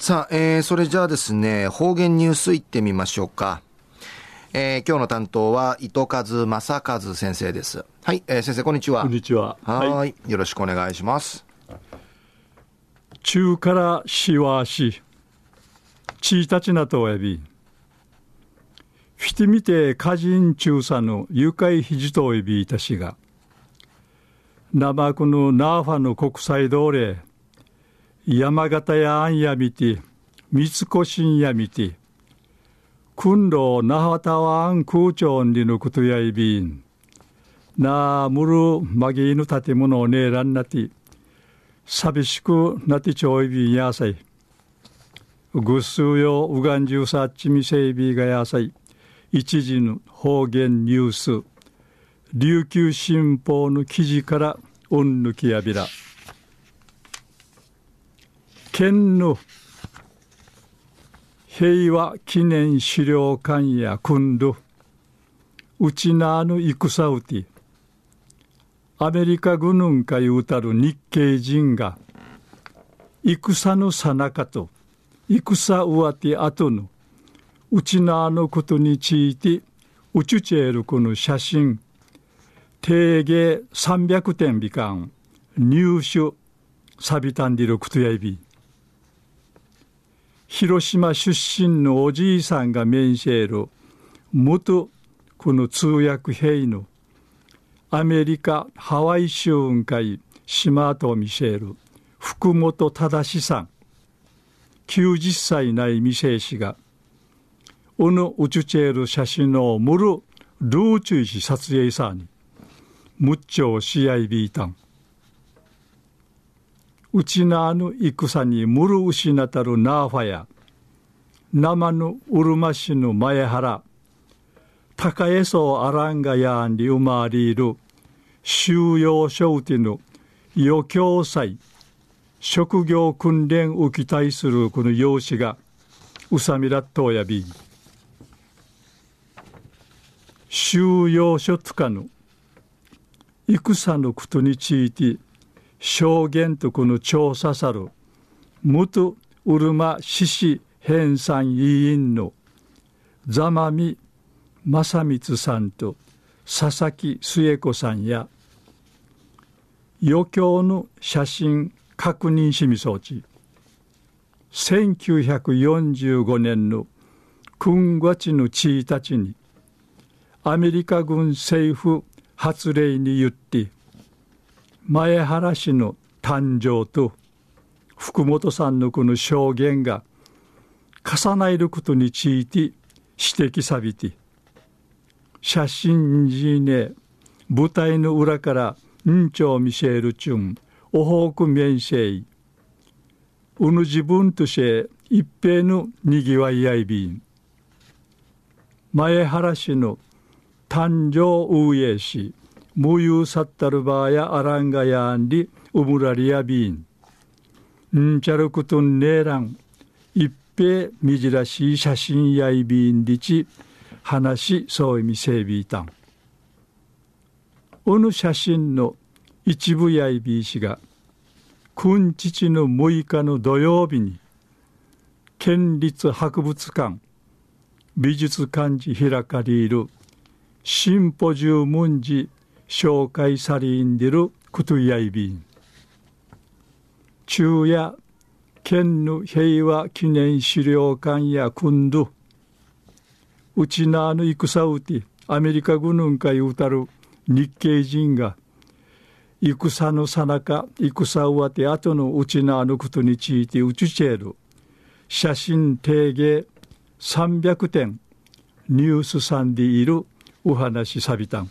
さあ、えー、それじゃあですね、方言ニュースいってみましょうか。えー、今日の担当は糸数正和先生です。はい、えー、先生こんにちは。こんにちは。はい、よろしくお願いします。中からしわし、ちいたちなとおやび。フィティミテ歌人中佐の誘拐ひじとおびいたしが、生くのナーファの国際通り、山形やあんやみて、三越んやみて、訓路那覇タワン空調にのことやいびん、なあむるまぎぬ建物をねらんなて、寂しくなってちょいびんやさい。ぐっすうようがんじゅうさっちみせいびがやさい。一時の方言ニュース琉球新報の記事からうんぬきやびら県の平和記念資料館や訓るうちなぬ戦うてアメリカ軍んかいうたる日系人が戦のさなかと戦うわてあとのうちなのことについてうちちえるこの写真定芸300点美観入手サビタンディルクトヤイビ広島出身のおじいさんが面しえる元この通訳兵のアメリカハワイ州雲海島と見せる福本忠さん90歳ない未成氏がうぬうちちえる写真のむるルーチュイし撮影さんにむっちょうしあいびいたんうちなぬ戦にむる失たるナーファや生ぬうるま市の前原高江荘アランガヤンに生まれる収容所ての余興祭職業訓練を期待するこの用紙がうさみらっとやび。収容所つかぬ戦のことについて証言とこの調査さる元うるま獅子編纂委員の座間見正光さんと佐々木末子さんや余興の写真確認しみ装置1945年の君月の地位たちにアメリカ軍政府発令によって前原氏の誕生と福本さんのこの証言が重なることについて指摘さびて写真にね舞台の裏からんちょう見せるちゅんおほうく面せいうぬ自分として一平のにぎわいやいびん。前原氏の誕生うえし、むゆさったるばやあらんがやんり、うむらりやびん。んちゃるくとんねえらん、一平みじらしい写真やいびんりち、話そういみせいびいたん。おぬ写真の一部やいびいしが、君父の6日の土曜日に、県立博物館、美術館寺開かれるシンポジウムンジ紹介されんでるクトゥヤイビン昼夜県の平和記念資料館や君度うちなの戦うてアメリカ軍んかいうたる日系人が戦のさなか戦うわて後のうちなのことについてうちちえる。写真定芸300点ニュースさんでいるお話さびたん。